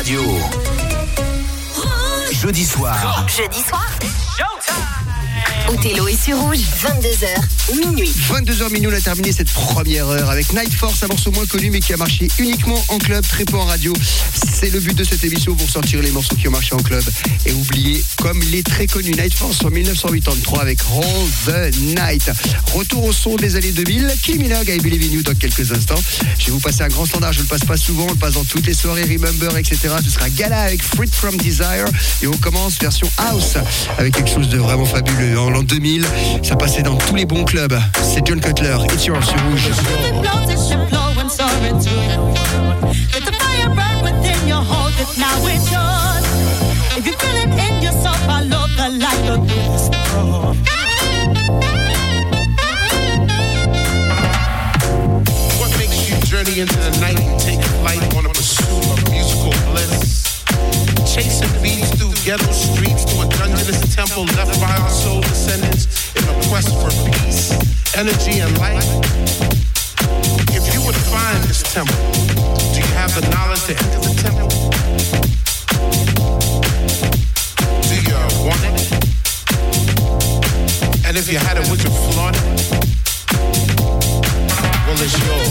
Radio. Jeudi soir. Jeudi soir. Othello est sur rouge, 22h, minuit. 22h minuit, on a terminé cette première heure avec Night Force, un morceau moins connu mais qui a marché uniquement en club, très peu en radio. C'est le but de cette émission pour sortir les morceaux qui ont marché en club et oublier comme les très connus Night Force en 1983 avec Roll the Night. Retour au son des années 2000, Kim Minogue I Believe in dans quelques instants. Je vais vous passer un grand standard, je le passe pas souvent, on le passe dans toutes les soirées, Remember, etc. Ce sera Gala avec Freed from Desire et on commence version House avec quelque chose de vraiment fabuleux. En l'an 2000, ça passait dans tous les bons clubs. C'est John Cutler, It's Yours. Sur Rouge. What makes you journey into the night and take flight? Chasing beats through ghetto streets to a dungeonous temple left by our soul descendants in a quest for peace, energy, and light. If you would find this temple, do you have the knowledge to enter the temple? Do you want it? And if you had it, would you flaunt it? Well, it's yours.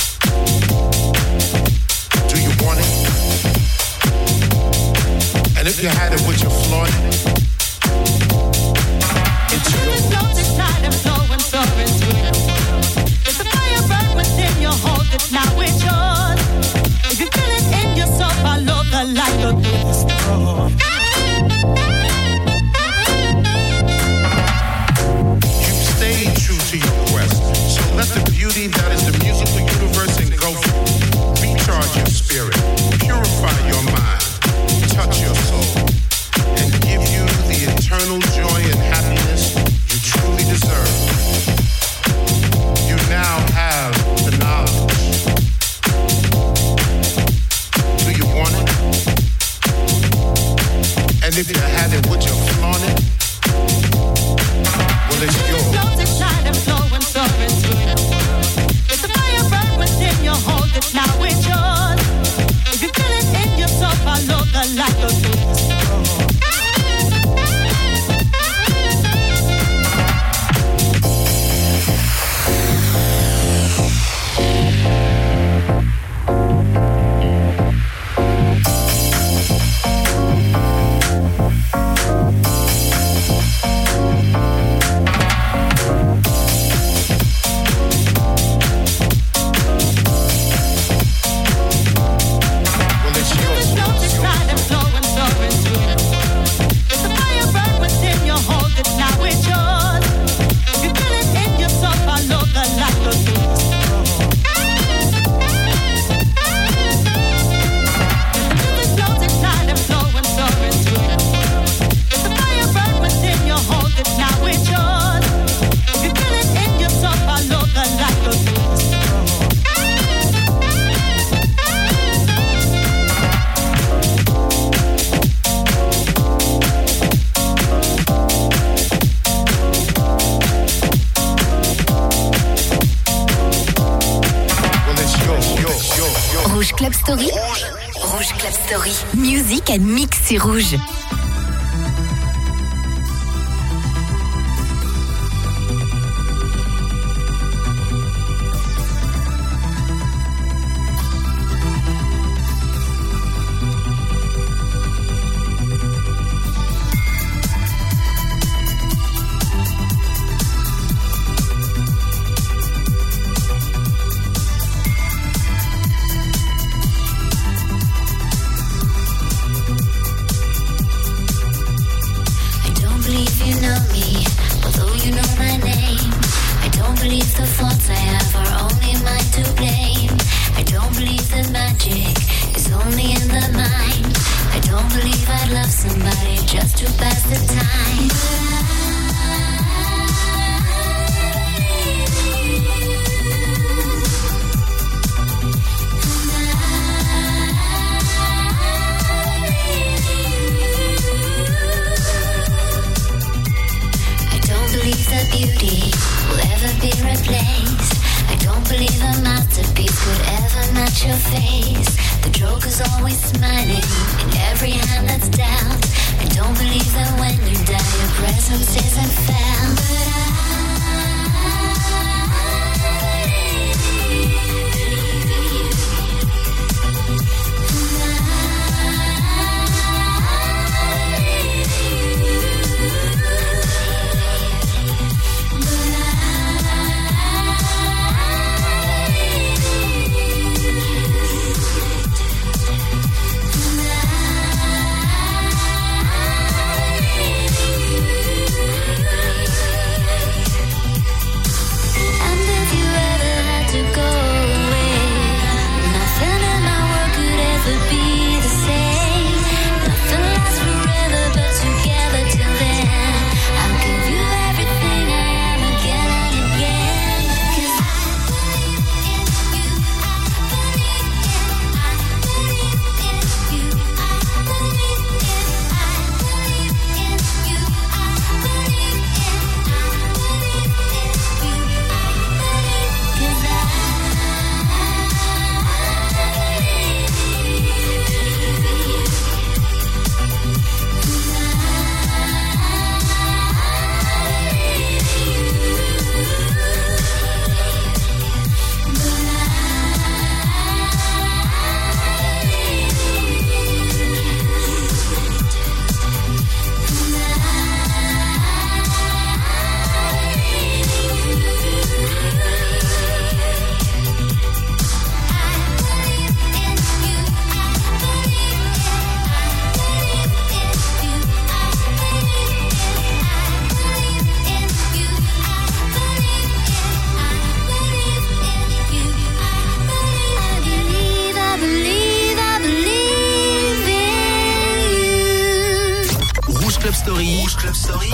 if you had it, would you flaunt it? It's yours. Flow this night and flow and soar into you. Let the fire burn within hold it now, it's yours. If you feel it in yourself, I love the light of this. You've stayed true to your quest. So let the beauty that is the musical universe engulf you. Recharge your spirit, qu'elle mixe ses rouges. Presence isn't felt. But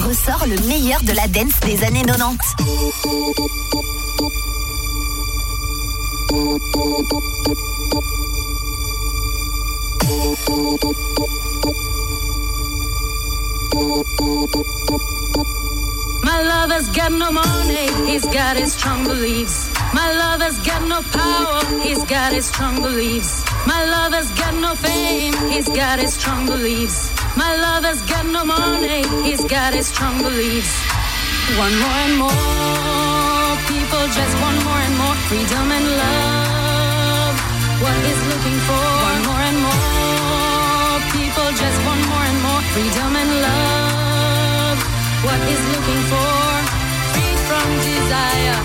Ressort le meilleur de la dance des années 90. My lover's got no money, he's got his strong beliefs. My lover's got no power, he's got his strong beliefs. My lover's got no fame, he's got his strong beliefs. My lover's got no money, he's got his strong beliefs. One more and more people just want more and more freedom and love. What he's looking for, one more and more people just want more and more freedom and love. What he's looking for, free from desire,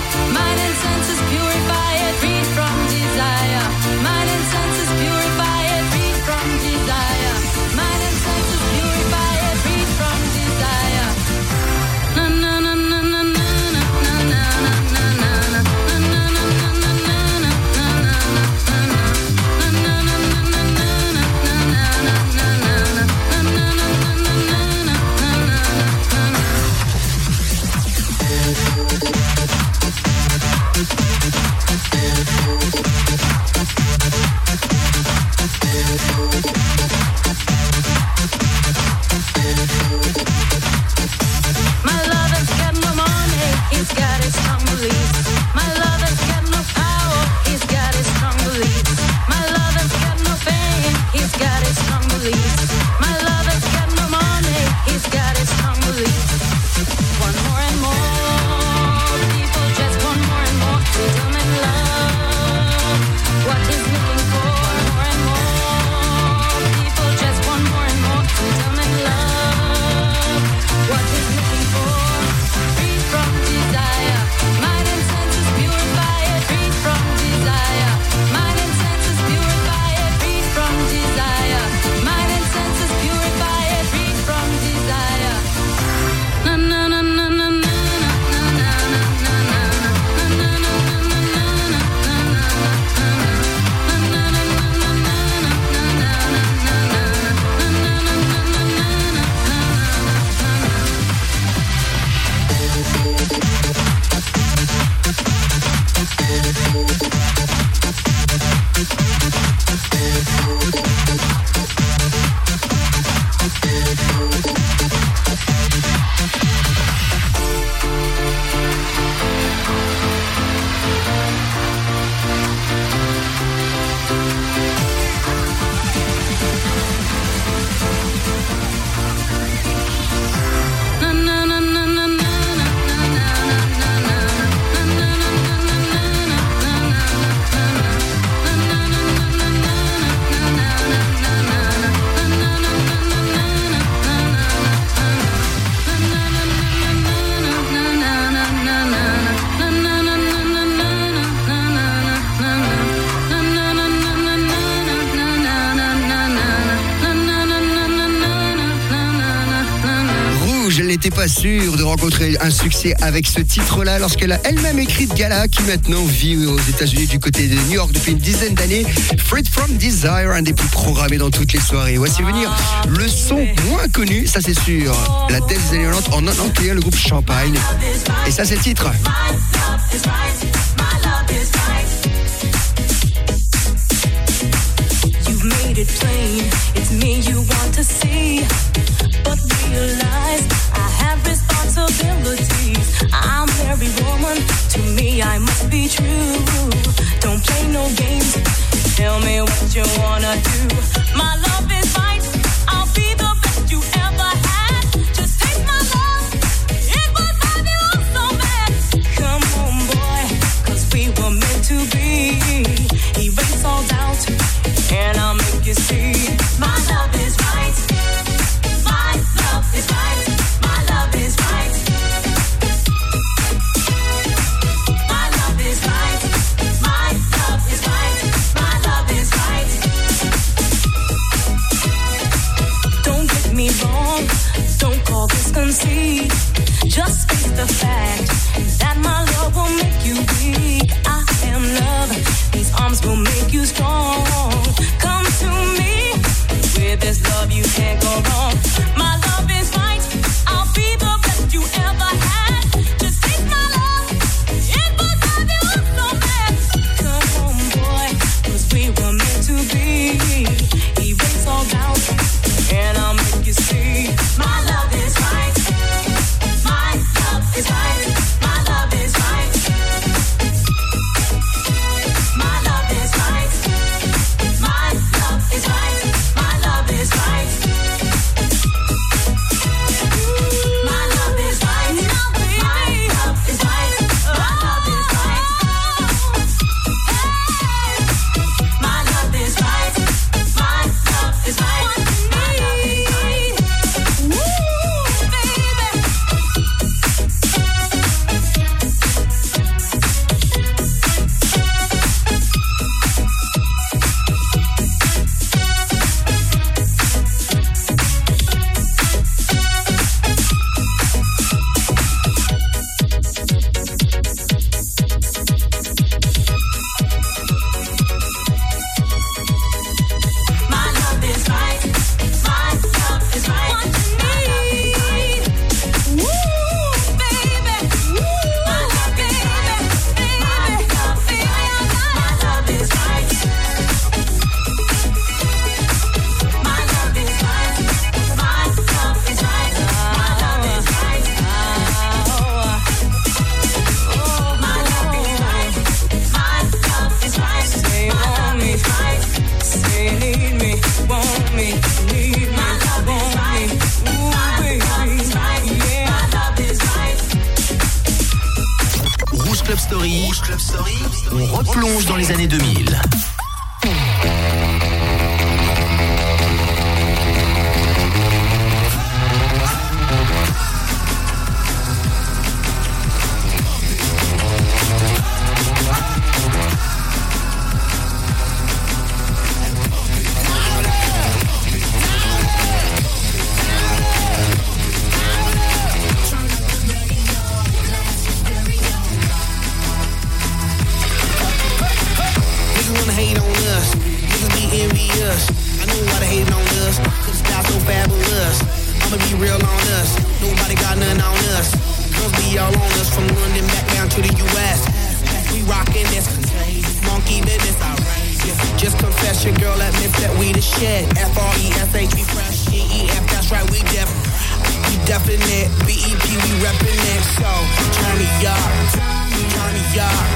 succès avec ce titre-là lorsqu'elle a elle-même écrit Gala, qui maintenant vit aux États-Unis du côté de New York depuis une dizaine d'années. Freed from Desire, un des plus programmés dans toutes les soirées. Voici venir le son moins connu, ça c'est sûr. La Death Zélélante en 91, le groupe Champagne. Et ça c'est le titre. realize I have responsibilities. I'm every woman. To me, I must be true. Don't play no games. Tell me what you wanna do. My love is right. I'll be the best you ever had. Just take my love. It was love you so. Come on, we were meant to be. Erase all doubt. And I'll make you see. My love shit. F R E S H, we fresh. G E F, that's right, we def. We definite. B E P, we reppin' it. So, turn me up. Turn me up.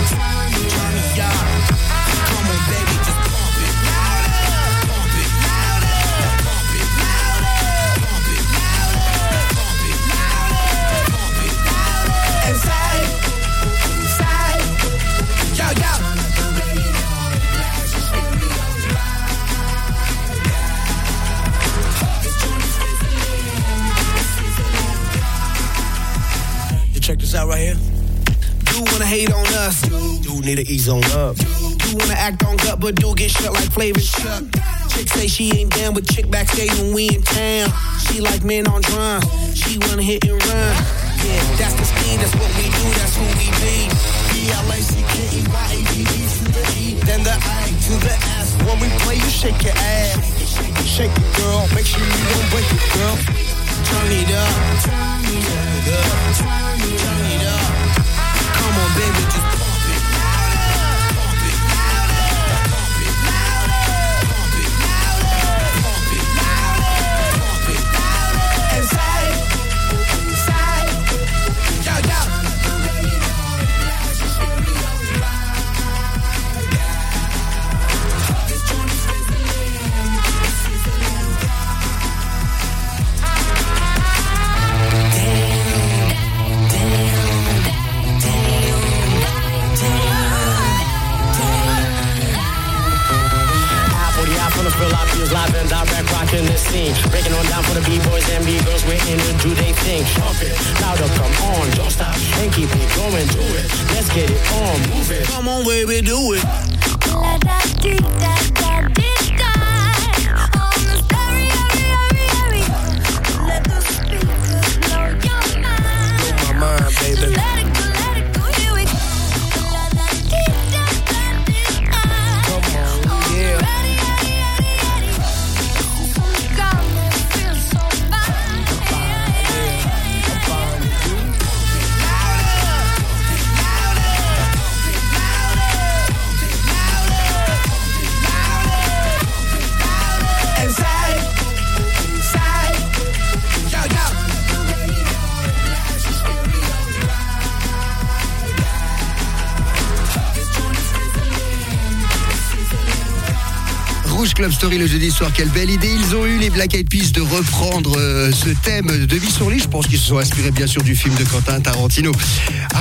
need to ease on up. You wanna act on gut, but do get shut like flavor shut. Chick say she ain't down with chick backstage when we in town. She like men on drum. She wanna hit and run. Yeah, that's the speed, that's what we do, that's who we be. B-L-A-C-K-E-Y-A-D-D to the E, then the I to the S. When we play, you shake your ass. Shake it, shake it, girl. Make sure you don't break it, girl. Turn it up. Turn it up. Turn it up. Come on, baby, just Le jeudi soir, quelle belle idée ils ont eu les Black Eyed Peas de reprendre euh, ce thème de vie sur lit. Je pense qu'ils se sont inspirés bien sûr du film de Quentin Tarantino.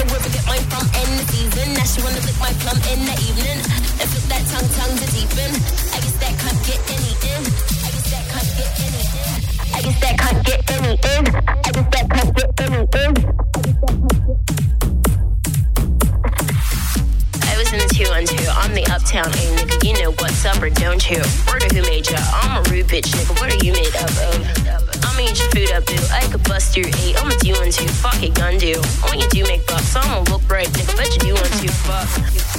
She where to get mine from in the season. Now she wanna lick my plum in the evening. And flip that tongue tongue to deepen. I guess that can't get any in. I guess that can't get any in. I guess that can't get any in. I guess that can't get any in. I was in the two on two. I'm the uptown A nigga. You know what's up or don't you? Word of who made ya? I'm a rude bitch nigga. What are you made up of? Eat your food up, boo. I could bust your eight. I'ma do one two. Fuck it, gun do. When you do make bucks, I'ma look bright, nigga. Bet you do one two. Fuck.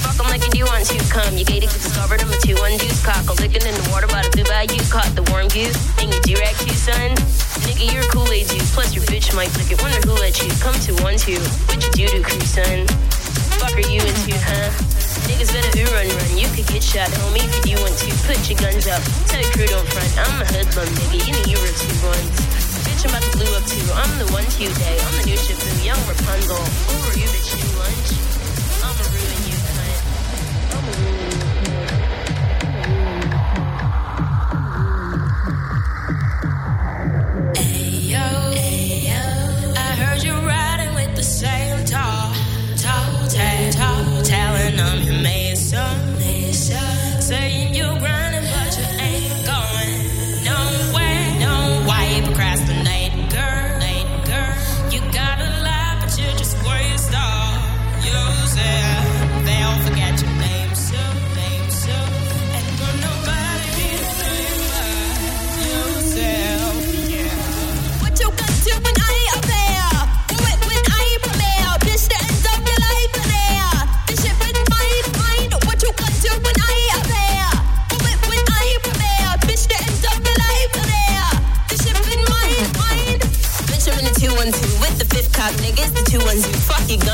Fuck, I'm like you do one two. Come, you gated, get discovered. I'm a two one deuce. Cock a licking in the water by the blue bayou. Caught the warm goose. And you do rag too, son. Nigga, you're a Kool-Aid juice. Plus your bitch might lick it. Wonder who let you come to one two. What you do to crew, son? Fuck are you into, huh? Niggas better ooh run run. You could get shot, homie, if you want to. Put your guns up. Tell your crew don't front. I'm a hoodlum, nigga. You know you were two ones. Bitch, I'm about to blue up too. I'm the one to day. I'm the new Shifu, young Rapunzel. Who are you, bitch? New lunch?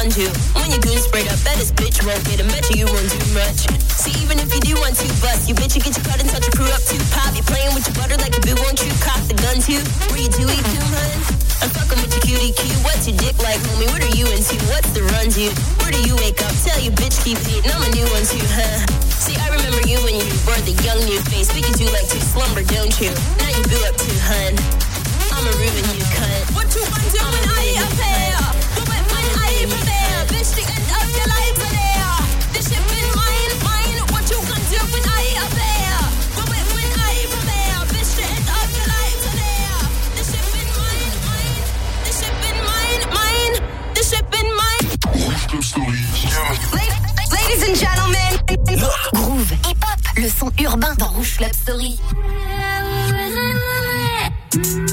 Gun, you. When your goon sprayed up, bet this bitch won't get him. Bet you, you won't do much. See, even if you do want to bust, you bitch, you get your cut and touch your crew up too. Pop, you playing with your butter like a boo, won't you? Cock the gun too. Where you do eat too, hun? I'm fucking with your cutie cue. What's your dick like, homie? What are you into? What's the run, dude? Where do you wake up? Tell you, bitch keep hating. I'm a new one too, huh? See, I remember you when you were the young new face because you like to slumber, don't you? Now you boo up too, hun. I'ma ruin you, cunt. What you want Ladies and gentlemen, Groove, hip-hop, le son urbain dans Rouge Club Story.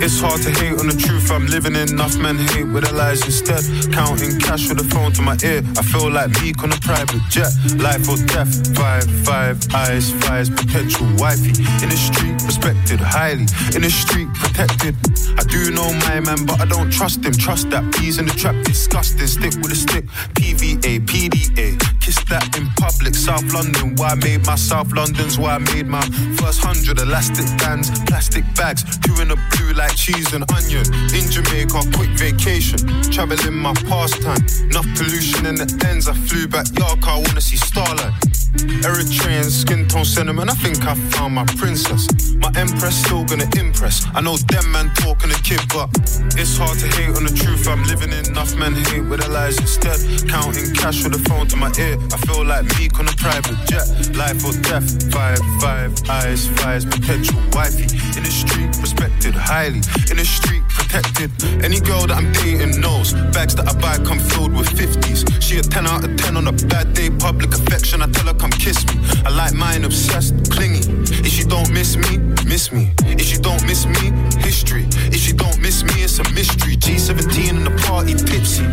It's hard to hate on the truth I'm living in. Enough men hate with their lies instead. Counting cash with the phone to my ear. I feel like Meek on a private jet. Life or death. Five, five eyes, fires, potential wifey. In the street, respected highly. In the street, protected. I do know my man, but I don't trust him. Trust that peas in the trap, disgusting. Stick with a stick. PVA, PDA. Kiss that in public. South London, why I made my South London's why I made my first hundred elastic bands, plastic bags. Two in a blue like cheese and onion. In Jamaica, quick vacation. Traveling my pastime. Enough pollution in the ends. I flew back York, I wanna see starlight. Eritrean skin tone sentiment. I think I found my princess. My empress still gonna impress. I know them man talking a kid, but it's hard to hate on the truth I'm living in. Enough men hate with their lies instead. Counting cash with the phone to my ear. I feel like Meek on a private jet. Life or death. Five, five eyes, fires, potential wifey. In the street, respected highly. In the street, protected. Any girl that I'm dating knows. Bags that I buy come filled with 50s. She a 10 out of 10 on a bad day. Public affection, I tell her come kiss me. I like mine obsessed, clingy. If you don't miss me, miss me. If you don't miss me, history. If you don't miss me, it's a mystery. G17 in the party, tipsy.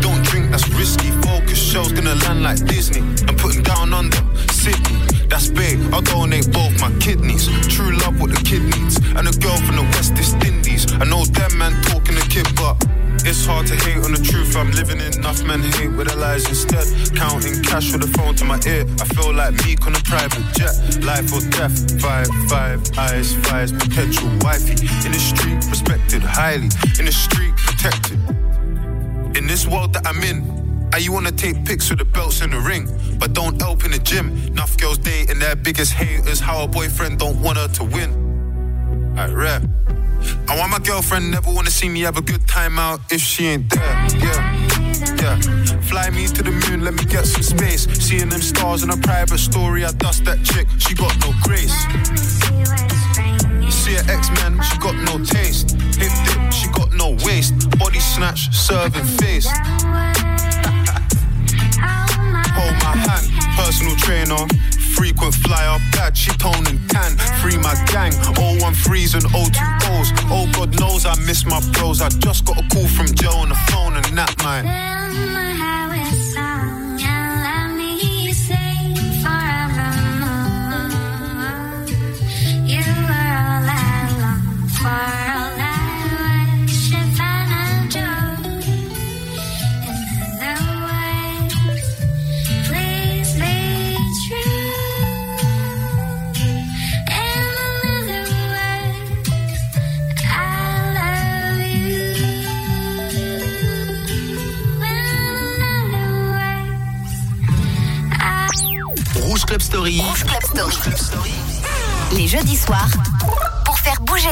Don't drink, that's risky. Focus show's gonna land like Disney. I'm putting down under Sydney. That's big. I'll donate both my kidneys. True love what the kid needs. And a girl from the West Indies. I know them man talking a kid, but it's hard to hate on the truth I'm living in. Enough men hate with their lies instead. Counting cash with the phone to my ear. I feel like Meek on a private jet. Life or death. Five, five eyes, fires, potential wifey. In the street, respected highly. In the street, protected. In this world that I'm in, I you wanna take pics with the belts in the ring, but don't help in the gym. Enough girls dating their biggest haters. How a boyfriend don't want her to win. I rap. I want my girlfriend never wanna see me have a good time out if she ain't there. Yeah, yeah. Fly me to the moon, let me get some space. Seeing them stars in a private story, I dust that chick. She got no grace. See her X-Men, she got no taste. Hip dip, she got no waist. Body snatch, serving face. Hold my hand, personal trainer. Frequent flyer, bad, she tone and tan. Free my gang, 013s and 020s. Oh, God knows I miss my bros. I just got a call from Joe on the phone and that man.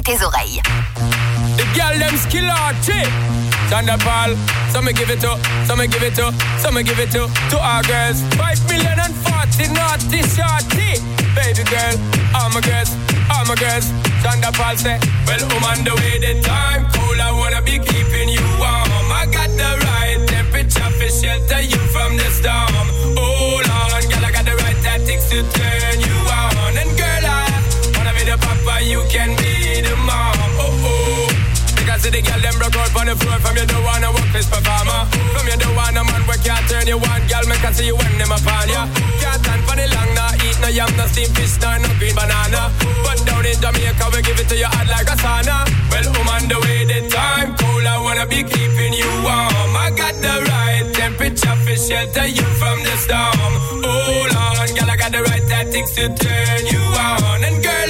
Tes oreilles. The girl them skill out, chick. Thunderball, some me give it to, some me give it to, some me give it to, to our girls. Five million and forty naughty shorty. Baby girl, all my girls, all my girls. Thunderball say, well, I'm on the way, the time cool, I wanna be keeping you warm. I got the right temperature for shelter you from the storm. Hold on, girl, I got the right tactics to turn you on. And girl, I wanna be the papa, you can be See the girl them broke out on the floor. From you don't wanna work this performer. From you don't wanna man where can't turn you on Girl, make I see you when them upon ya Can't stand for the long, nah Eat no yam, no steamed fish, nah, no green banana. But down in Jamaica, we give it to you hot like a sauna. Well, on the way, the time cold I wanna be keeping you warm. I got the right temperature for shelter you from the storm. Hold on, girl, I got the right tactics to turn you on. And girl,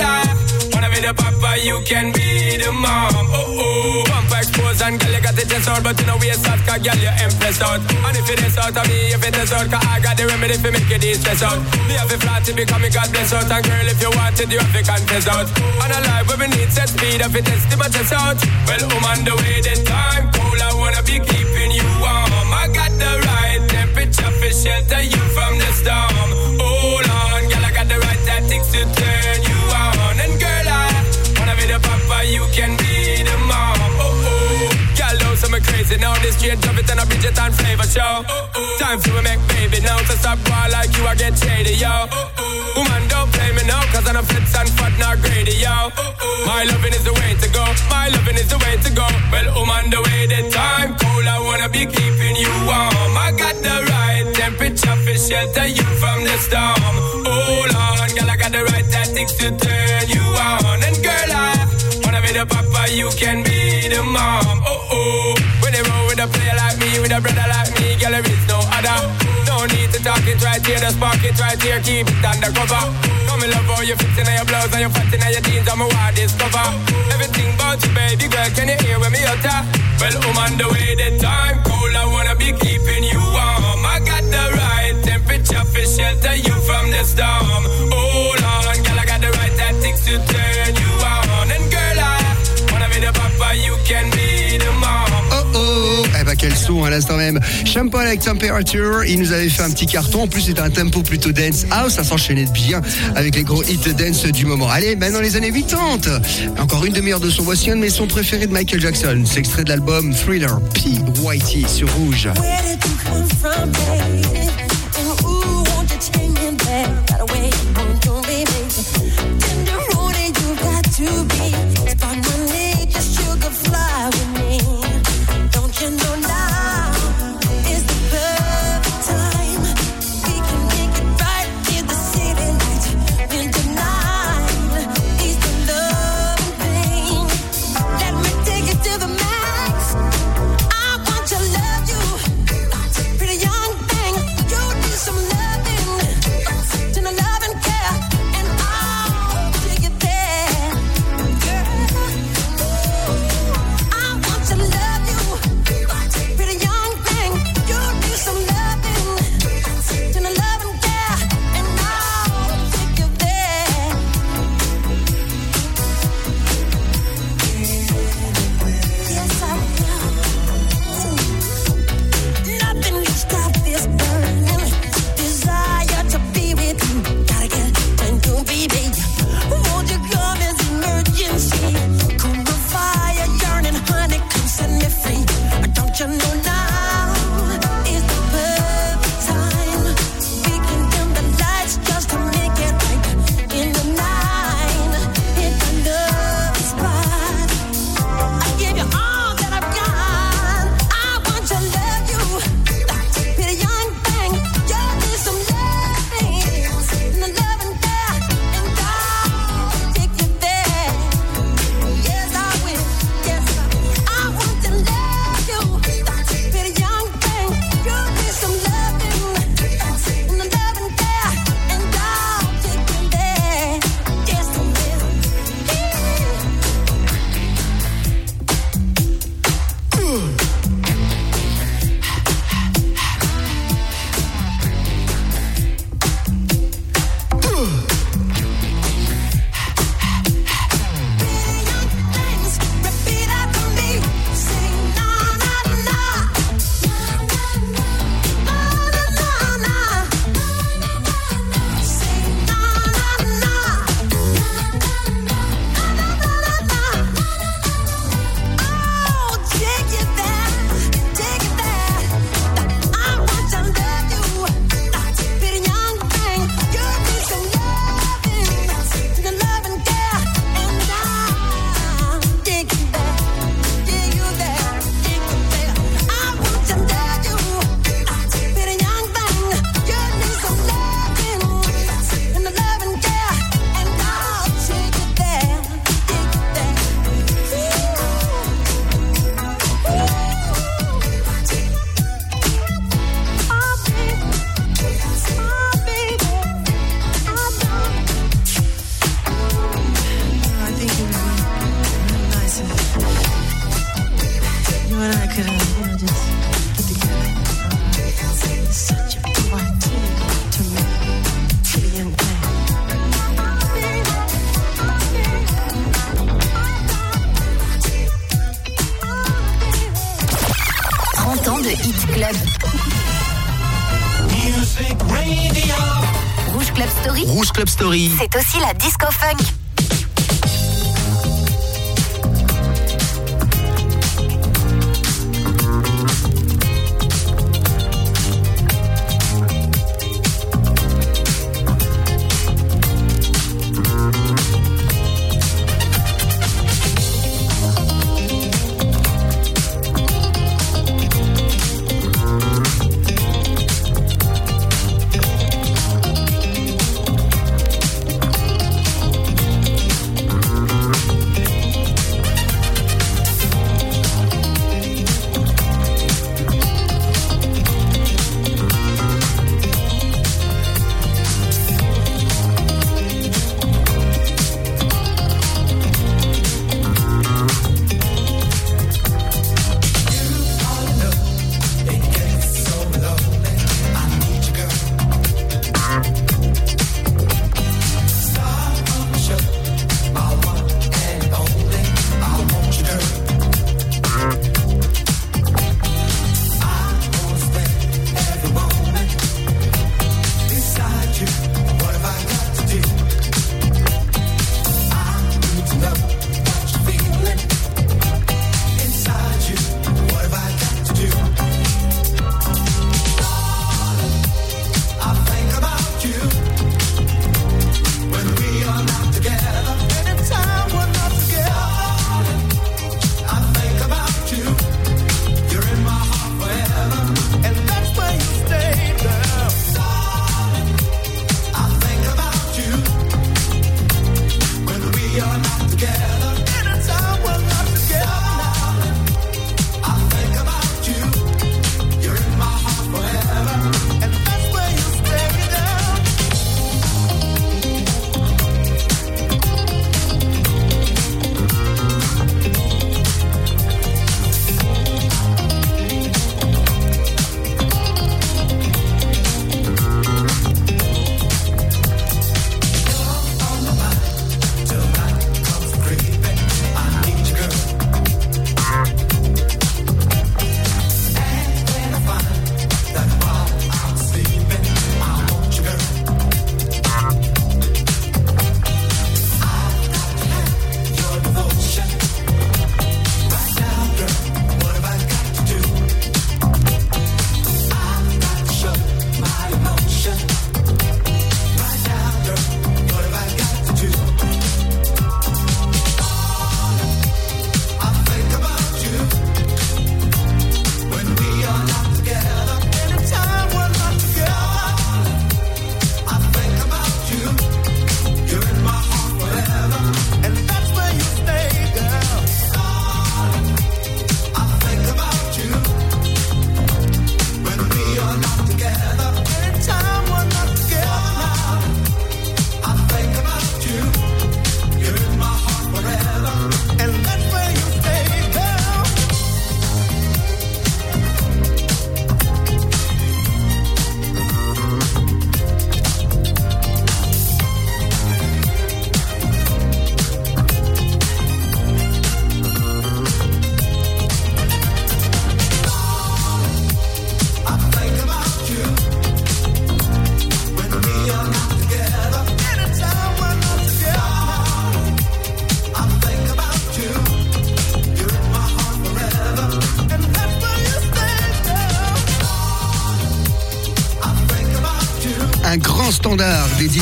the papa, you can be the mom. Oh oh. Pump expose and girl, you got the chest out, but you know we out, cause girl, you empress out. And if it is out of me, if it is out, cause I got the remedy for make you de-stress out. Me have a flat to become me God bless out, and girl, if you want it, you have to confess out. And a life where we need set speed, if it is to my chest out. Well, I'm on the way, the time cold, I wanna be keeping you warm. I got the right temperature for shelter you from the storm. Hold on, girl, I got the right tactics to turn crazy now. This straight drop it and a Bridget and flavor show. Time for we make baby now. To stop boy like you, I get shady, yo. Woman, don't play me now, cause I'm a fits and fat, not greedy, yo. My loving is the way to go. My loving is the way to go. Well, woman, the way the time cold, I wanna be keeping you warm. I got the right temperature for shelter you from the storm. Hold on, girl, I got the right tactics to turn you you can be the mom. Oh oh, when they roll with a player like me, with a brother like me, girl, there is no other. No need to talk it right here, the spark it right here, keep it undercover. Come in love how you fitting in your blouse and you fatting in your jeans, I'm a wild discover. Everything about you, baby girl, can you hear when me utter? Well, I'm on the way, the time cold, I wanna be keeping you warm. I got the right temperature for shelter you from the storm. Hold quel son à l'instant même. Champagne avec Temperature, il nous avait fait un petit carton. En plus c'était un tempo plutôt dance house. Ça s'enchaînait bien avec les gros hits dance du moment. Allez, maintenant les années 80 Encore une demi-heure de son. Voici un de mes sons préférés de Michael Jackson. C'est extrait de l'album Thriller. P. Whitey sur Rouge? C'est aussi la disco funk.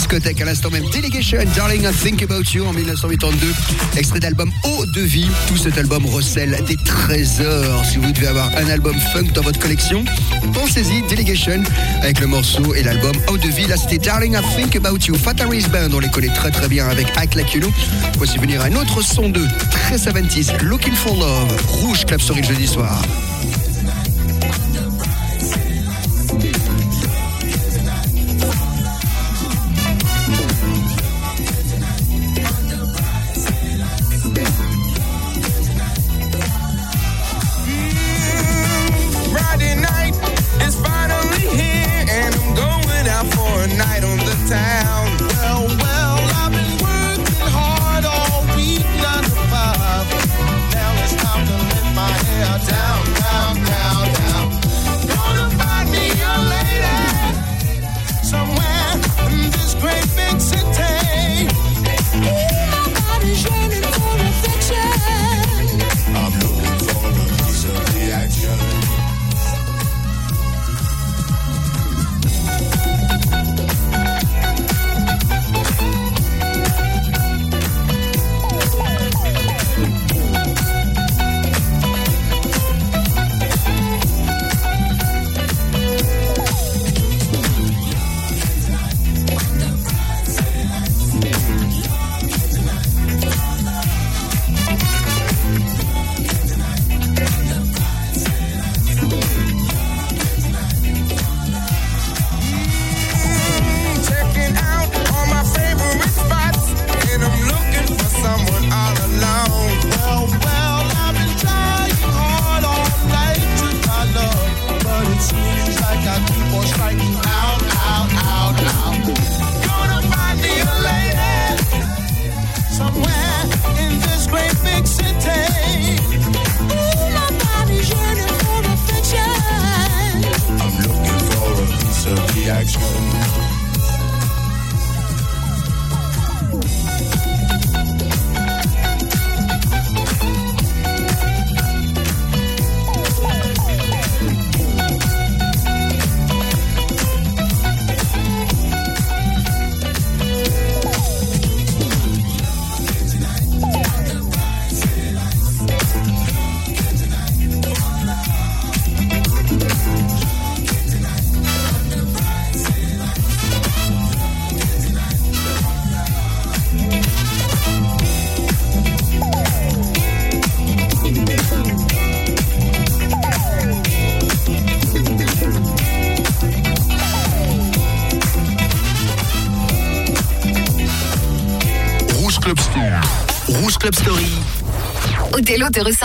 Discothèques à l'instant même. Delegation, Darling, I Think About You en 1982. Extrait d'album Eau de vie. Tout cet album recèle des trésors. Si vous devez avoir un album funk dans votre collection, pensez-y, Delegation, avec le morceau et l'album Eau de vie. Là, c'était Darling, I Think About You. Fataris Band, on les connaît très très bien avec Act Like You Know. Voici venir un autre son de très 70 Looking for Love. Rouge Clap le jeudi soir.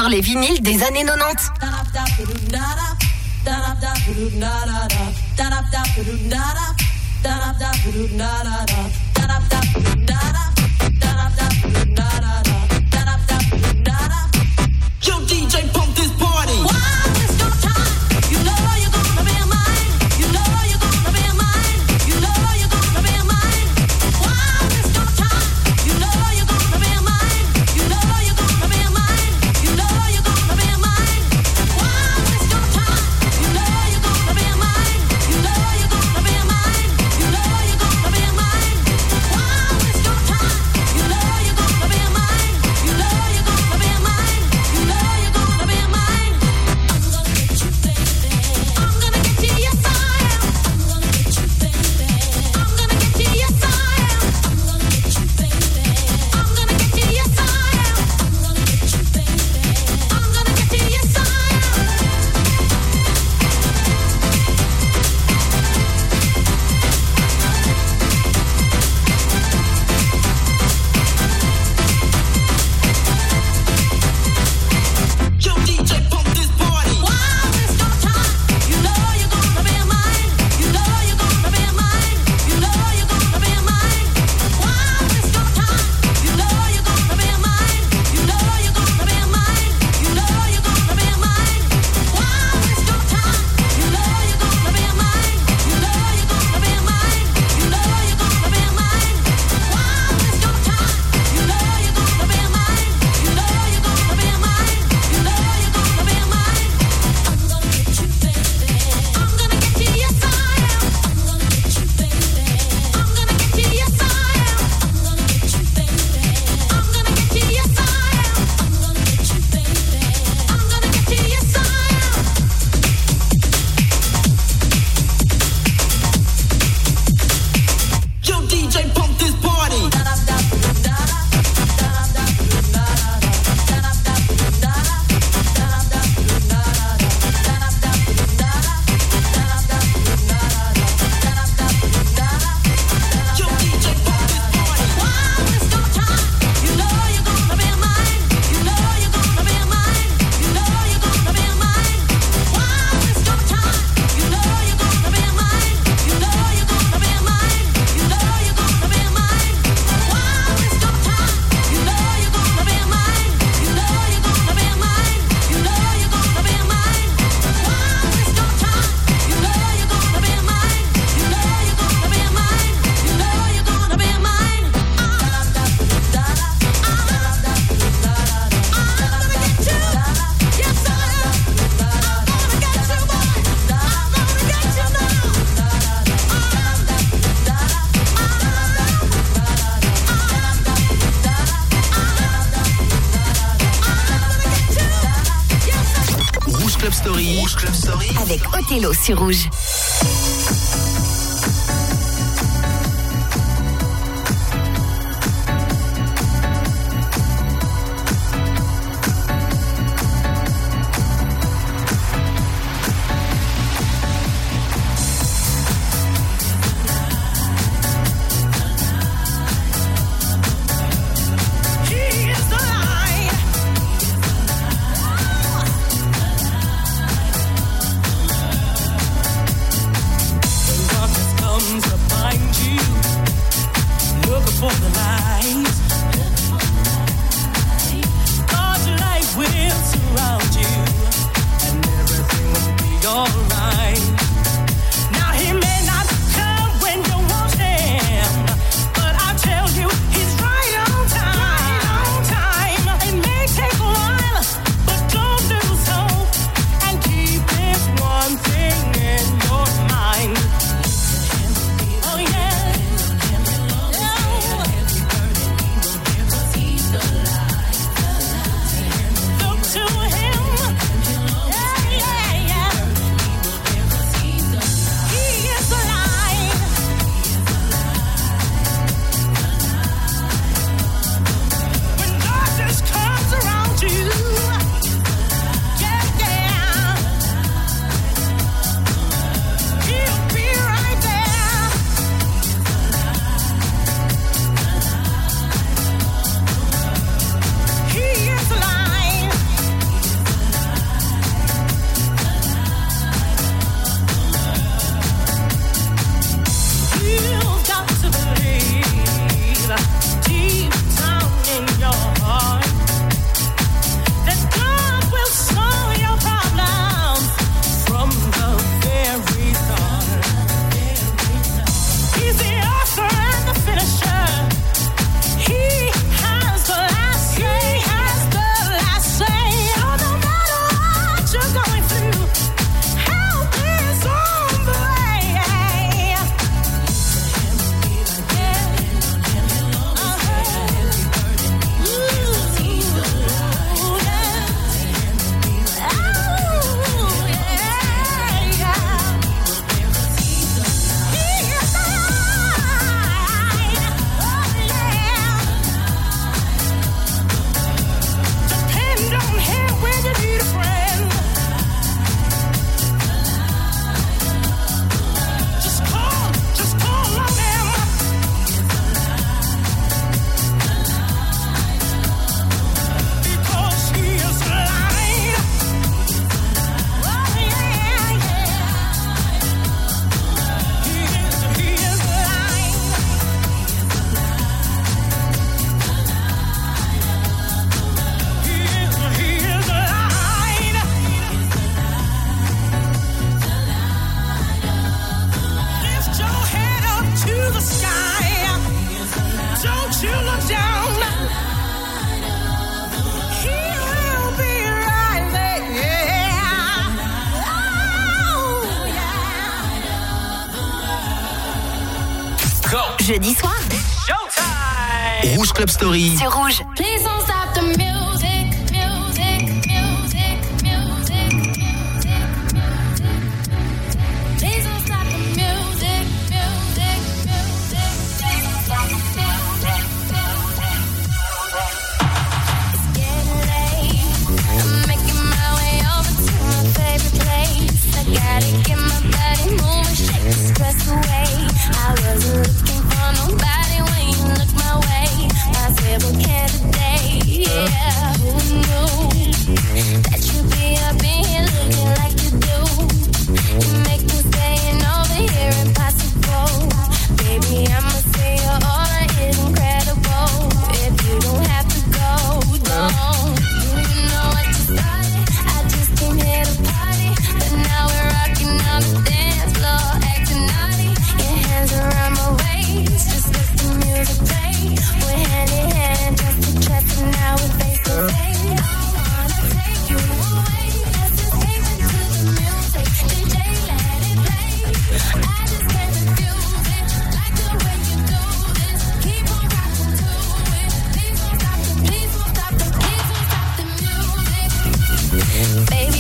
Les vinyles des années 90. Rouge. C'est rouge.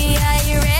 are you ready?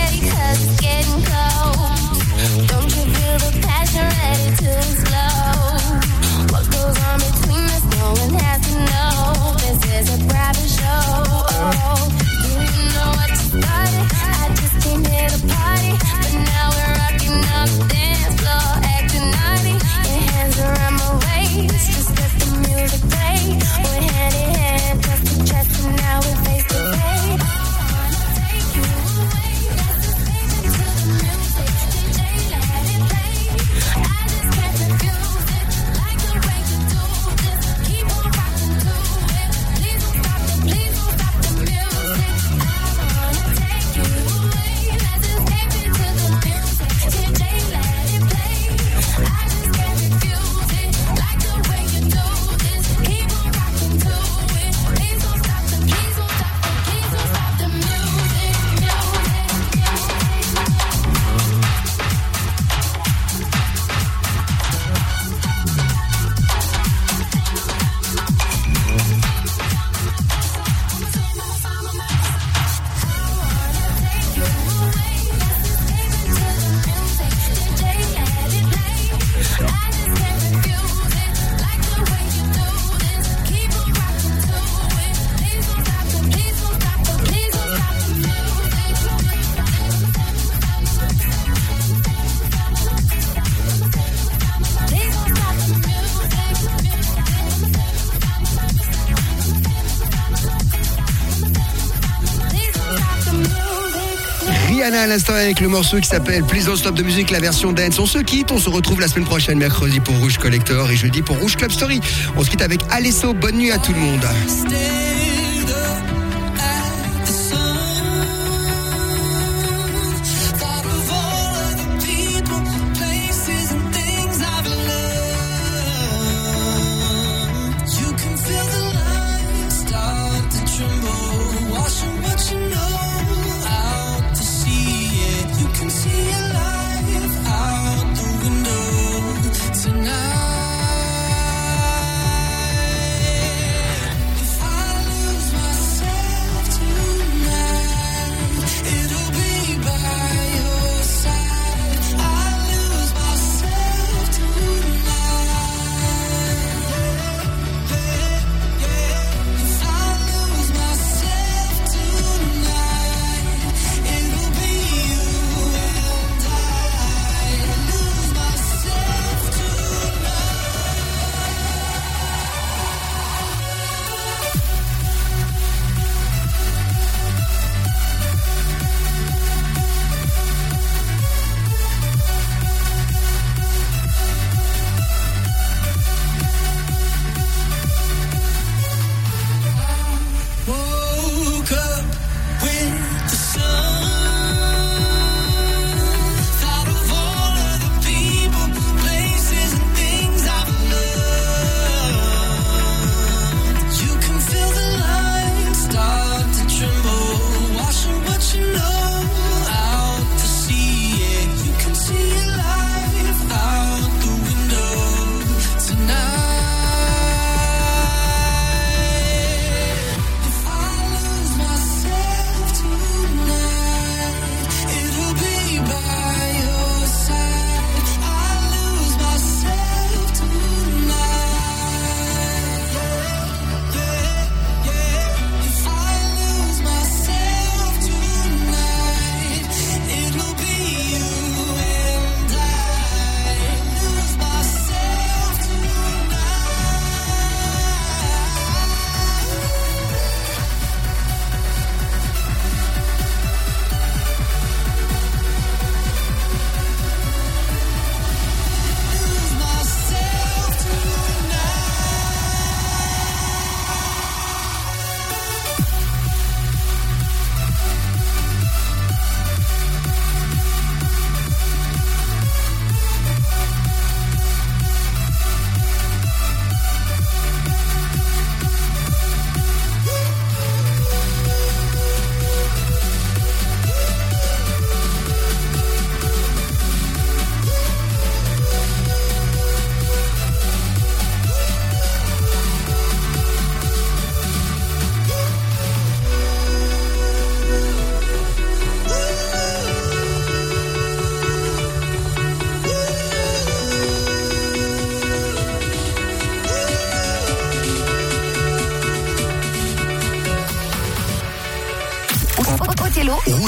avec le morceau qui s'appelle Please Don't Stop de musique, la version dance. On se quitte, on se retrouve la semaine prochaine, mercredi pour Rouge Collector et jeudi pour Rouge Club Story. On se quitte avec Alesso. Bonne nuit à tout le monde.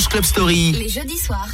Club Story. Les jeudis soirs.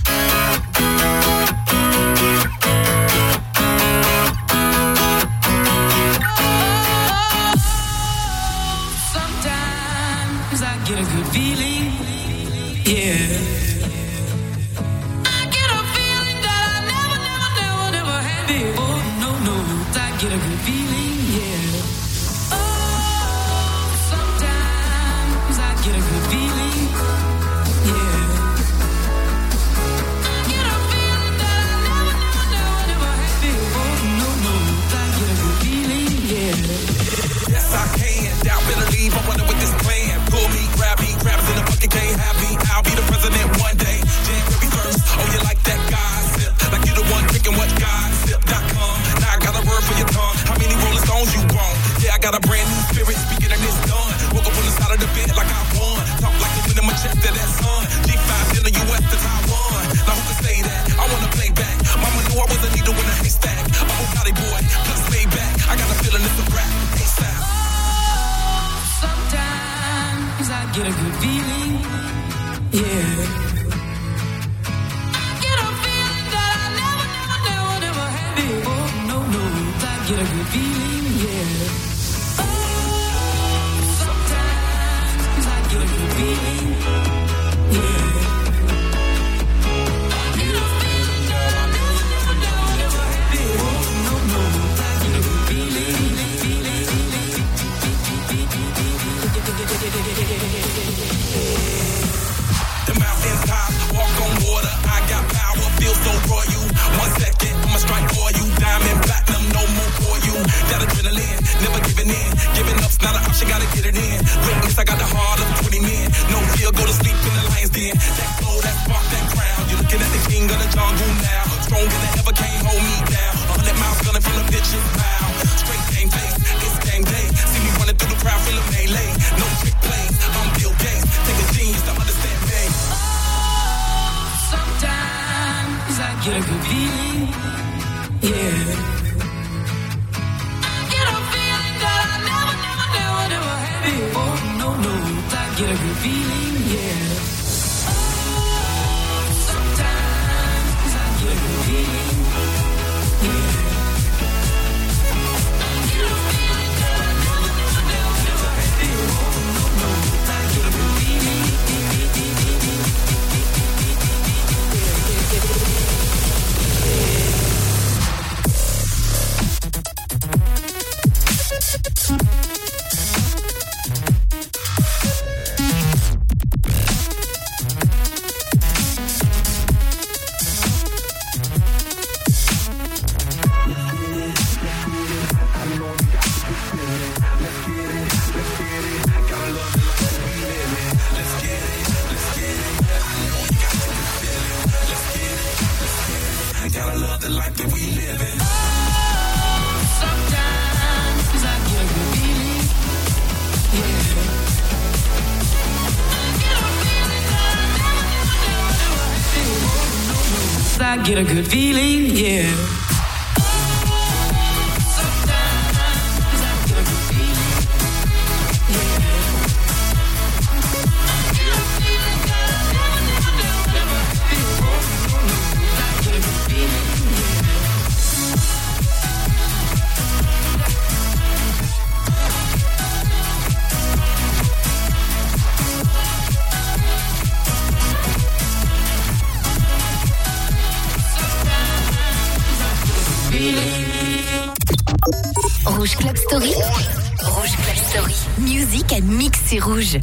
Rouge Club Story. Rouge Club Story. Music à mixer rouge.